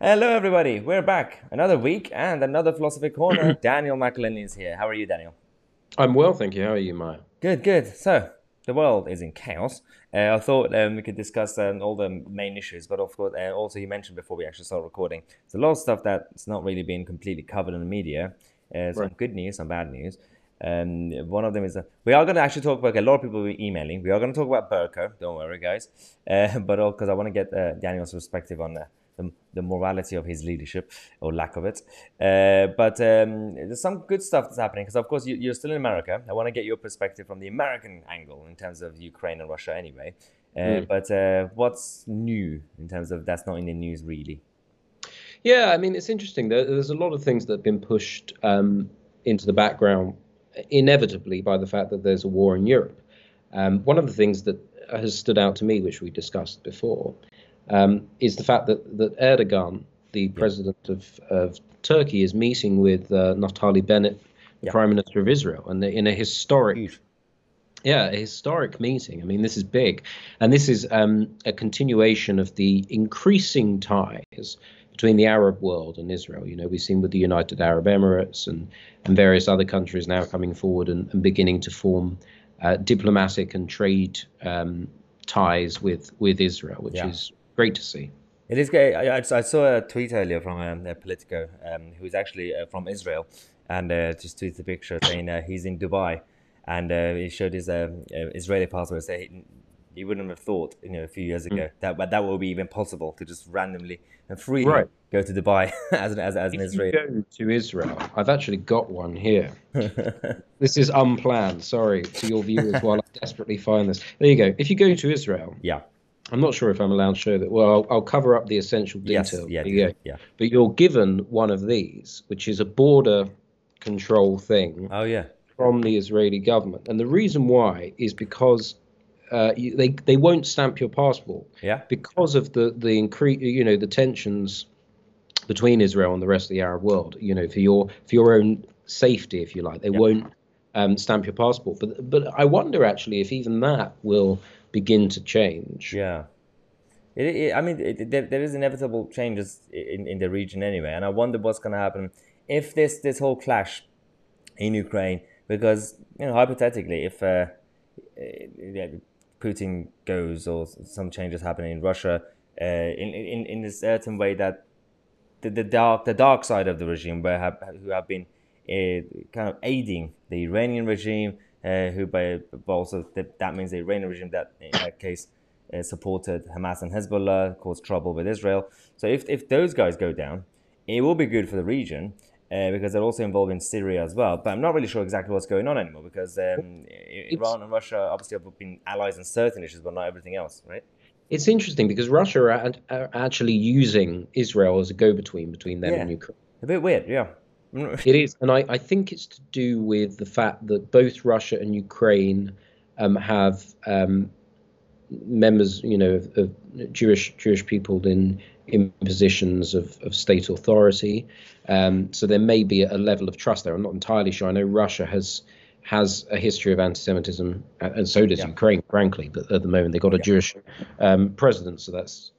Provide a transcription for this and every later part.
Hello, everybody. We're back. Another week and another Philosophy Corner. Daniel McElhenney is here. How are you, Daniel? I'm well, thank you. How are you, Maya? Good, good. So, the world is in chaos. Uh, I thought um, we could discuss um, all the main issues, but of course, uh, also you mentioned before we actually start recording, there's a lot of stuff that's not really being completely covered in the media. Uh, some Right. good news, some bad news. Um, one of them is uh, we are going to actually talk about a lot of people were emailing. We are going to talk about Burko. Don't worry, guys. Uh, but because I want to get uh, Daniel's perspective on uh, the, the morality of his leadership or lack of it. Uh, but um, there's some good stuff that's happening because, of course, you, you're still in America. I want to get your perspective from the American angle in terms of Ukraine and Russia, anyway. Uh, Mm. But uh, what's new in terms of that's not in the news really? Yeah, I mean, it's interesting. There, there's a lot of things that have been pushed um, into the background inevitably by the fact that there's a war in Europe. Um, one of the things that has stood out to me, which we discussed before, um, is the fact that, that Erdogan, the president of, of Turkey, is meeting with uh, Naftali Bennett, the Yeah. prime minister of Israel, and in a historic Huge. Yeah, a historic meeting. I mean, this is big. And this is um, a continuation of the increasing ties between the Arab world and Israel. You know, we've seen with the United Arab Emirates and, and various other countries now coming forward and, and beginning to form uh, diplomatic and trade um, ties with, with Israel, which Yeah. is great to see. It is great. I, I saw a tweet earlier from um, uh, Politico, um, who is actually uh, from Israel, and uh, just tweeted a picture saying uh, he's in Dubai, and uh, he showed his um, uh, Israeli passport. Say he, he wouldn't have thought, you know, a few years ago that but that would be even possible to just randomly and freely Right. go to Dubai as an as, as an If you Israeli. go to Israel, I've actually got one here. This is unplanned. Sorry to your viewers while I desperately find this. There you go. If you go to Israel, yeah. I'm not sure if I'm allowed to show that. Well, I'll, I'll cover up the essential Yes. detail. Yeah. There you go. Yeah. But you're given one of these, which is a border control thing Oh yeah. from the Israeli government. And the reason why is because uh, you, they they won't stamp your passport Yeah. because of the the incre- you know the tensions between Israel and the rest of the Arab world. You know, for your for your own safety, if you like, they Yeah. won't um, stamp your passport. But but I wonder actually if even that will begin to change. Yeah. It, it, I mean, it, there, there is inevitable changes in, in the region anyway, and I wonder what's going to happen if this this whole clash in Ukraine, because you know hypothetically, if uh, Putin goes or some changes happen in Russia, uh, in in in a certain way that the, the dark the dark side of the regime, where have, who have been uh, kind of aiding the Iranian regime, uh, who by but also that, that means the Iranian regime that in that case uh, supported Hamas and Hezbollah, caused trouble with Israel. So if if those guys go down, it will be good for the region. Uh, because they're also involved in Syria as well, but I'm not really sure exactly what's going on anymore. Because um, Iran and Russia obviously have been allies in certain issues, but not everything else, right? It's interesting because Russia are, are actually using Israel as a go-between between them Yeah. and Ukraine. A bit weird, yeah. It is, and I, I think it's to do with the fact that both Russia and Ukraine um, have um, members, you know, of, of Jewish Jewish people in in positions of, of state authority. Um, so there may be a level of trust there. I'm not entirely sure. I know Russia has has a history of anti-Semitism, and so does Yeah. Ukraine, frankly. But at the moment, they've got a Yeah. Jewish um, president, so that's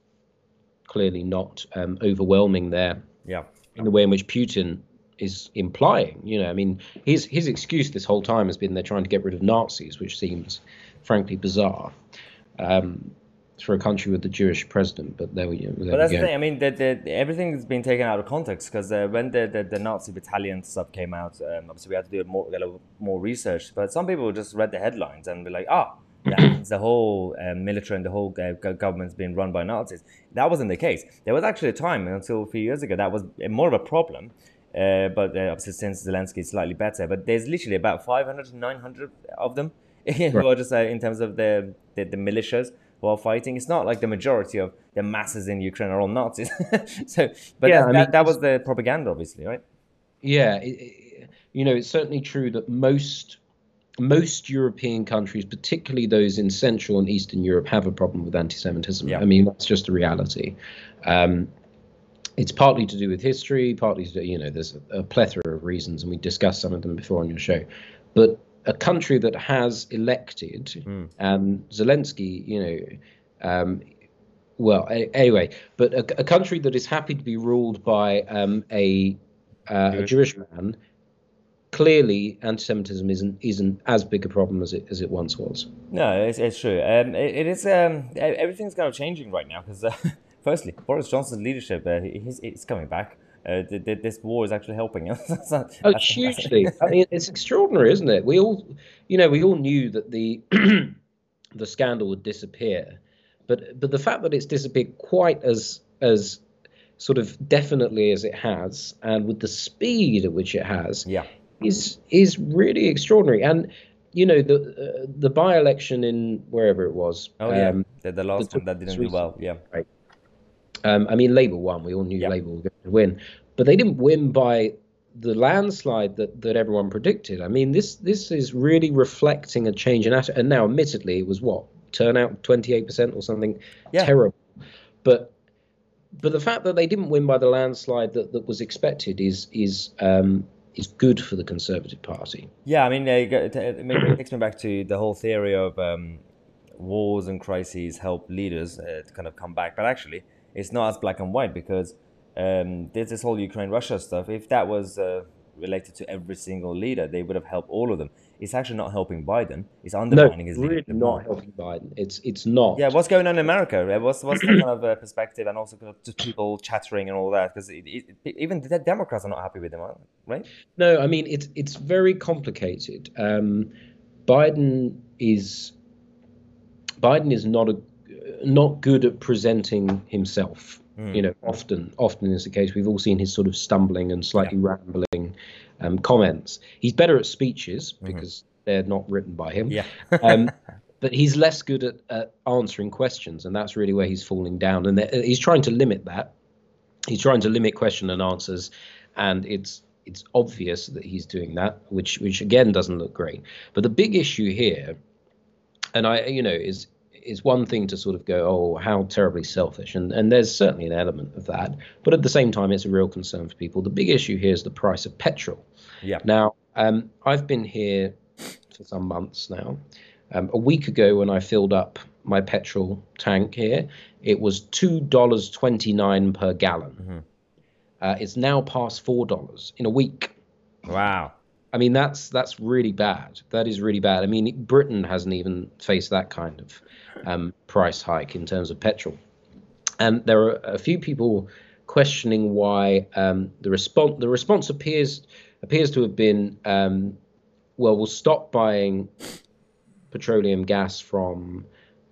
clearly not um, overwhelming there Yeah. in the way in which Putin is implying. You know, I mean, his his excuse this whole time has been they're trying to get rid of Nazis, which seems frankly bizarre um, for a country with a Jewish president. But there we, there But we that's go. the thing. I mean, the, the, everything's been taken out of context because uh, when the, the, the Nazi battalion stuff came out, um, obviously we had to do more, a little more research. But some people just read the headlines and be like, ah, that means the whole um, military and the whole uh, government's been run by Nazis. That wasn't the case. There was actually a time until a few years ago that was more of a problem. Uh, but uh, obviously since Zelensky is slightly better, but there's literally about 500 to 900 of them who are just uh, in terms of the, the the militias who are fighting. It's not like the majority of the masses in Ukraine are all Nazis. so, but Yeah, that, I that, mean, that was the propaganda, obviously, right? Yeah, it, it, you know, it's certainly true that most most European countries, particularly those in Central and Eastern Europe, have a problem with anti-Semitism. Yeah. I mean, that's just a reality. Um, it's partly to do with history, partly to do, you know, there's a, a plethora of reasons, and we discussed some of them before on your show. But a country that has elected, Mm. and Zelensky, you know, um, well, a, anyway, but a, a, country that is happy to be ruled by um, a, uh, Jewish. a Jewish man, clearly anti-Semitism isn't isn't as big a problem as it as it once was. No, it's, it's true. Um, it, it is. Um, everything's kind of changing right now because, uh, firstly, Boris Johnson's leadership, uh, he's, he's coming back. Uh, this war is actually helping us. oh, hugely! I mean, it's extraordinary, isn't it? We all, you know, we all knew that the the scandal would disappear, but but the fact that it's disappeared quite as as sort of definitely as it has, and with the speed at which it has, yeah, is is really extraordinary. And you know the uh, the by election in wherever it was. Oh yeah, um, the, the last the, one that didn't do well. Yeah, right. Um, I mean, Labour won. We all knew yep. Labour were going to win, but they didn't win by the landslide that, that everyone predicted. I mean, this this is really reflecting a change in attitude. And now, admittedly, it was what turnout twenty eight percent or something yeah. terrible. But but the fact that they didn't win by the landslide that, that was expected is is um, is good for the Conservative Party. Yeah, I mean, it takes me back to the whole theory of um, wars and crises help leaders uh, to kind of come back, but actually, it's not as black and white because um, there's this whole Ukraine Russia stuff. If that was uh, related to every single leader, they would have helped all of them. It's actually not helping Biden. It's undermining no, his really leadership. not helping Biden. It's it's not. Yeah, what's going on in America? What's what's the kind of uh, perspective and also kind of just people chattering and all that? Because even the Democrats are not happy with him, right? No, I mean it's it's very complicated. Um, Biden is Biden is not a not good at presenting himself. Mm. You know, often often is the case. We've all seen his sort of stumbling and slightly yeah. rambling um, comments. He's better at speeches mm-hmm. because they're not written by him. Yeah. um, but he's less good at, at, answering questions, and that's really where he's falling down. And he's trying to limit that. He's trying to limit question and answers, and it's it's obvious that he's doing that, which which again doesn't look great. But the big issue here, and I you know is is one thing to sort of go, oh, how terribly selfish, and and there's certainly an element of that, but at the same time, it's a real concern for people. The big issue here is the price of petrol. Yeah. Now, um, I've been here for some months now. Um, a week ago, when I filled up my petrol tank here, it was two dollars twenty nine per gallon. Mm-hmm. Uh, it's now past four dollars in a week. Wow. I mean, that's that's really bad. That is really bad. I mean, Britain hasn't even faced that kind of um, price hike in terms of petrol. And there are a few people questioning why um, the response the response appears appears to have been um, well, we'll stop buying petroleum gas from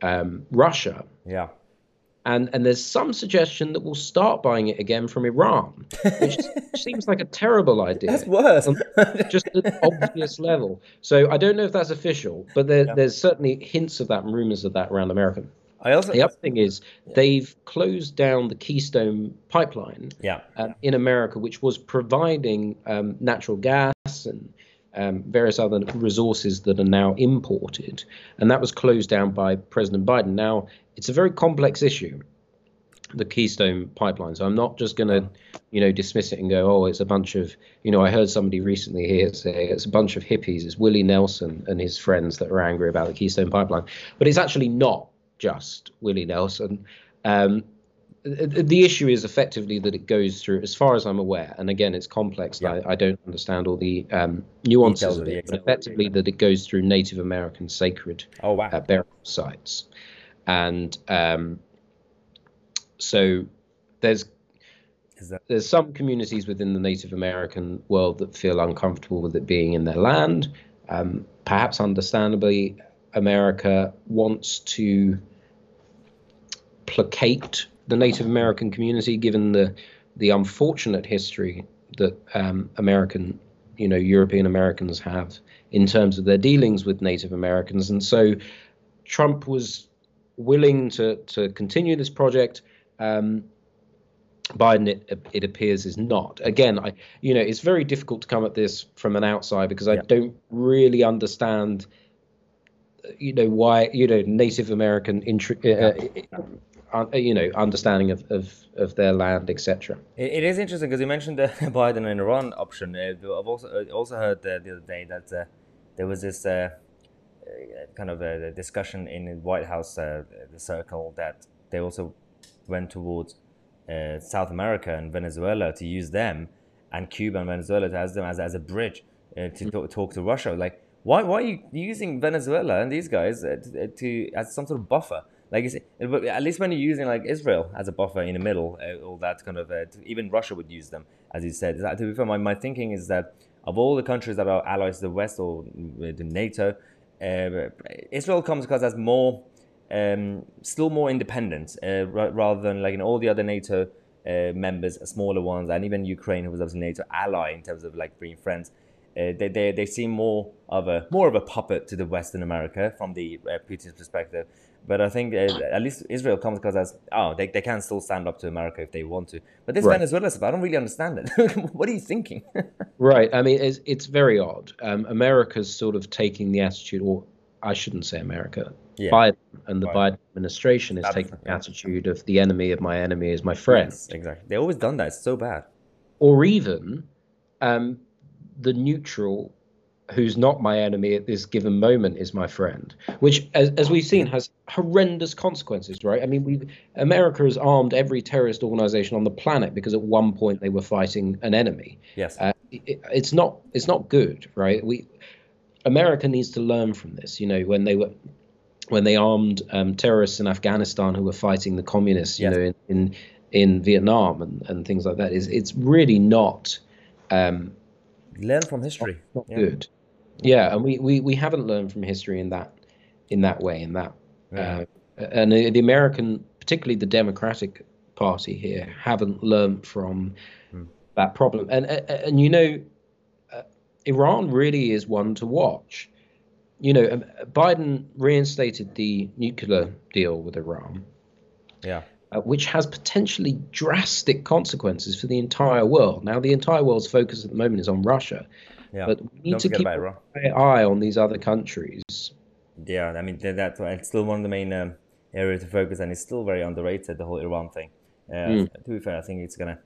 um, Russia. Yeah. And, and there's some suggestion that we'll start buying it again from Iran, which seems like a terrible idea. That's worse. just an obvious level. So I don't know if that's official, but there, yeah. there's certainly hints of that and rumors of that around America. I also the other thing is yeah. they've closed down the Keystone pipeline yeah. uh, in America, which was providing um, natural gas and um, various other resources that are now imported, and that was closed down by President Biden. Now, it's a very complex issue, the Keystone pipeline. So I'm not just going to, you know, dismiss it and go, oh, it's a bunch of, you know, I heard somebody recently here say it's a bunch of hippies. It's Willie Nelson and his friends that are angry about the Keystone pipeline, but it's actually not just Willie Nelson. Um, the issue is effectively that it goes through, as far as I'm aware, and again, it's complex. Yeah. I, I, don't understand all the um, nuances of it, but effectively that it goes through Native American sacred oh, wow. uh, burial sites, and um, so there's that- there's some communities within the Native American world that feel uncomfortable with it being in their land. Um, perhaps understandably, America wants to placate the Native American community, given the the unfortunate history that um, American, you know, European Americans have in terms of their dealings with Native Americans, and so Trump was willing to to continue this project. Um, Biden, it, it appears, is not. Again, I, you know, it's very difficult to come at this from an outside because I yeah. don't really understand, you know, why, you know, Native American intri- uh, uh, you know understanding of, of, of their land, etc. It, it is interesting because you mentioned the Biden and Iran option. Uh, I've also uh, also heard the other day that uh, there was this uh, kind of a discussion in the White House, the circle, that they also went towards uh, South America and Venezuela to use them, and Cuba and Venezuela to as them as, as a bridge uh, to talk, talk to Russia. Like, why why are you using Venezuela and these guys uh, to, to as some sort of buffer? Like, at least when you're using like Israel as a buffer in the middle, uh, all that kind of, uh, even Russia would use them, as you said. That, to be fair, my, my thinking is that of all the countries that are allies to the West or the NATO, uh, Israel comes across as more, um, still more independent, uh, rather than like in all the other NATO uh, members, smaller ones, and even Ukraine, who was obviously NATO ally in terms of like being friends. Uh, they, they, they seem more of a more of a puppet to the Western America from the uh, Putin's perspective. But I think uh, at least Israel comes across as oh they, they can still stand up to America if they want to. But this right. Venezuela stuff, I don't really understand it. what are you thinking? right. I mean, it's it's very odd. Um, America's sort of taking the attitude, or I shouldn't say America. Yeah. Biden and the right. Biden administration is That's, taking the attitude of the enemy of my enemy is my friend. Yes, exactly. They've always done that. It's so bad. Or even um, the neutral who's not my enemy at this given moment is my friend, which, as, as we've seen, has horrendous consequences, right? I mean, we America has armed every terrorist organization on the planet because at one point they were fighting an enemy. Yes, uh, it, it's not it's not good, right? We America needs to learn from this. You know, when they were when they armed um, terrorists in Afghanistan who were fighting the communists, you yes. know, in, in in Vietnam and, and things like that, is it's really not. Um, Learn from history. Not, not yeah. good. Yeah, and we, we, we haven't learned from history in that in that way. In that, yeah. uh, and the, the, American, particularly the Democratic Party here, haven't learned from hmm. that problem. And and, and you know, uh, Iran really is one to watch. You know, um, Biden reinstated the nuclear deal with Iran. Yeah. Uh, which has potentially drastic consequences for the entire world. Now, the entire world's focus at the moment is on Russia, yeah. But we need Don't to keep an eye on these other countries. Yeah, I mean that's it's still one of the main um, areas to focus, and it's still very underrated. The whole Iran thing. Uh, mm. To be fair, I think it's gonna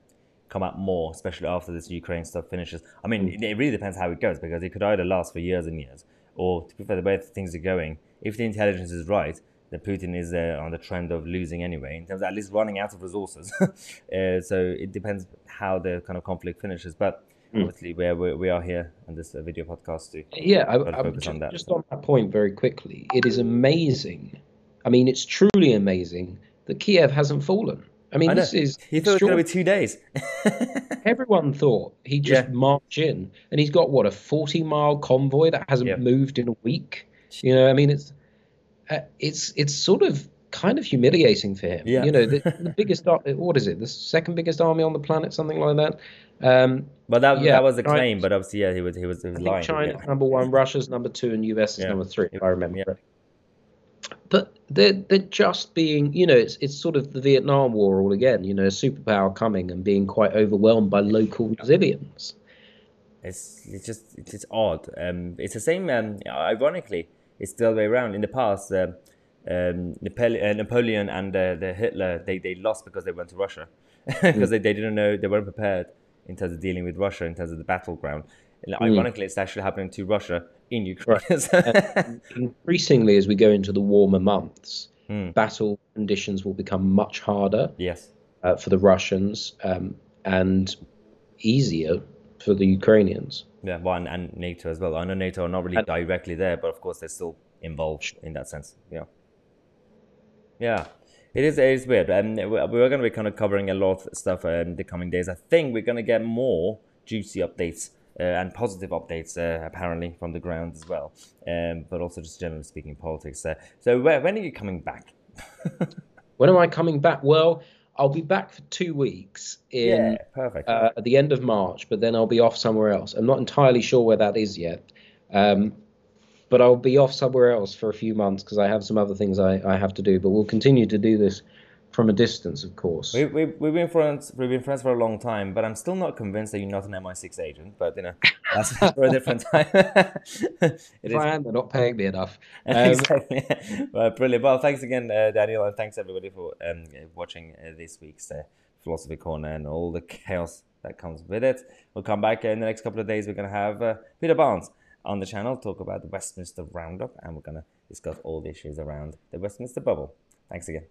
come out more, especially after this Ukraine stuff finishes. I mean, mm. it really depends how it goes because it could either last for years and years, or to be fair, the way things are going, if the intelligence is right, then Putin is uh, on the trend of losing anyway, in terms of at least running out of resources. uh, so it depends how the kind of conflict finishes, but mm. obviously where we, we are here on this uh, video podcast to yeah I, I, focus just, on that. Just on that point very quickly, it is amazing. I mean, it's truly amazing that Kiev hasn't fallen. I mean, I this is. He thought it was going to be two days. Everyone thought he'd just yeah. march in, and he's got what a forty-mile convoy that hasn't yeah. moved in a week. You know, I mean, it's uh, it's it's sort of kind of humiliating for him. Yeah. You know, the, the biggest what is it? The second biggest army on the planet, something like that. Um, but that, yeah, that was the claim. But obviously, yeah, he was he was, he was lying. China's yeah. number one, Russia's number two, and US is yeah. number three. If I remember yeah. But they're they're just being, you know, it's it's sort of the Vietnam War all again. You know, a superpower coming and being quite overwhelmed by local civilians. It's it's just it's, it's odd. Um, it's the same. Um, ironically, it's the other way around. In the past, uh, um, uh, Napoleon and uh, the Hitler they, they lost because they went to Russia because mm. they, they didn't know they weren't prepared in terms of dealing with Russia in terms of the battleground. Mm. Ironically, it's actually happening to Russia in Ukraine. Right. increasingly, as we go into the warmer months, mm. battle conditions will become much harder. Yes. Uh, for the Russians um, and easier for the Ukrainians. Yeah, well, and, and, NATO as well. I know NATO are not really and, directly there, but of course they're still involved in that sense. Yeah. Yeah. It is, it is weird. Um, we're going to be kind of covering a lot of stuff in um, the coming days. I think we're going to get more juicy updates uh, and positive updates, uh, apparently, from the ground as well. Um, but also, just generally speaking, politics. Uh, so, where, when are you coming back? when am I coming back? Well, I'll be back for two weeks in yeah, perfect. Uh, at the end of March, but then I'll be off somewhere else. I'm not entirely sure where that is yet. Um, but I'll be off somewhere else for a few months because I have some other things I, I have to do. But we'll continue to do this from a distance, of course. We, we, we've been friends. We've been friends for a long time, but I'm still not convinced that you're not an MI6 agent. But you know, that's for a different time. if is... I am, they're not paying me enough. Um, exactly. well, brilliant. Well, thanks again, uh, Daniel, and thanks everybody for um, watching uh, this week's uh, Philosophy Corner and all the chaos that comes with it. We'll come back in the next couple of days. We're going to have uh, Peter Barnes on the channel, talk about the Westminster Roundup, and we're going to discuss all the issues around the Westminster bubble. Thanks again.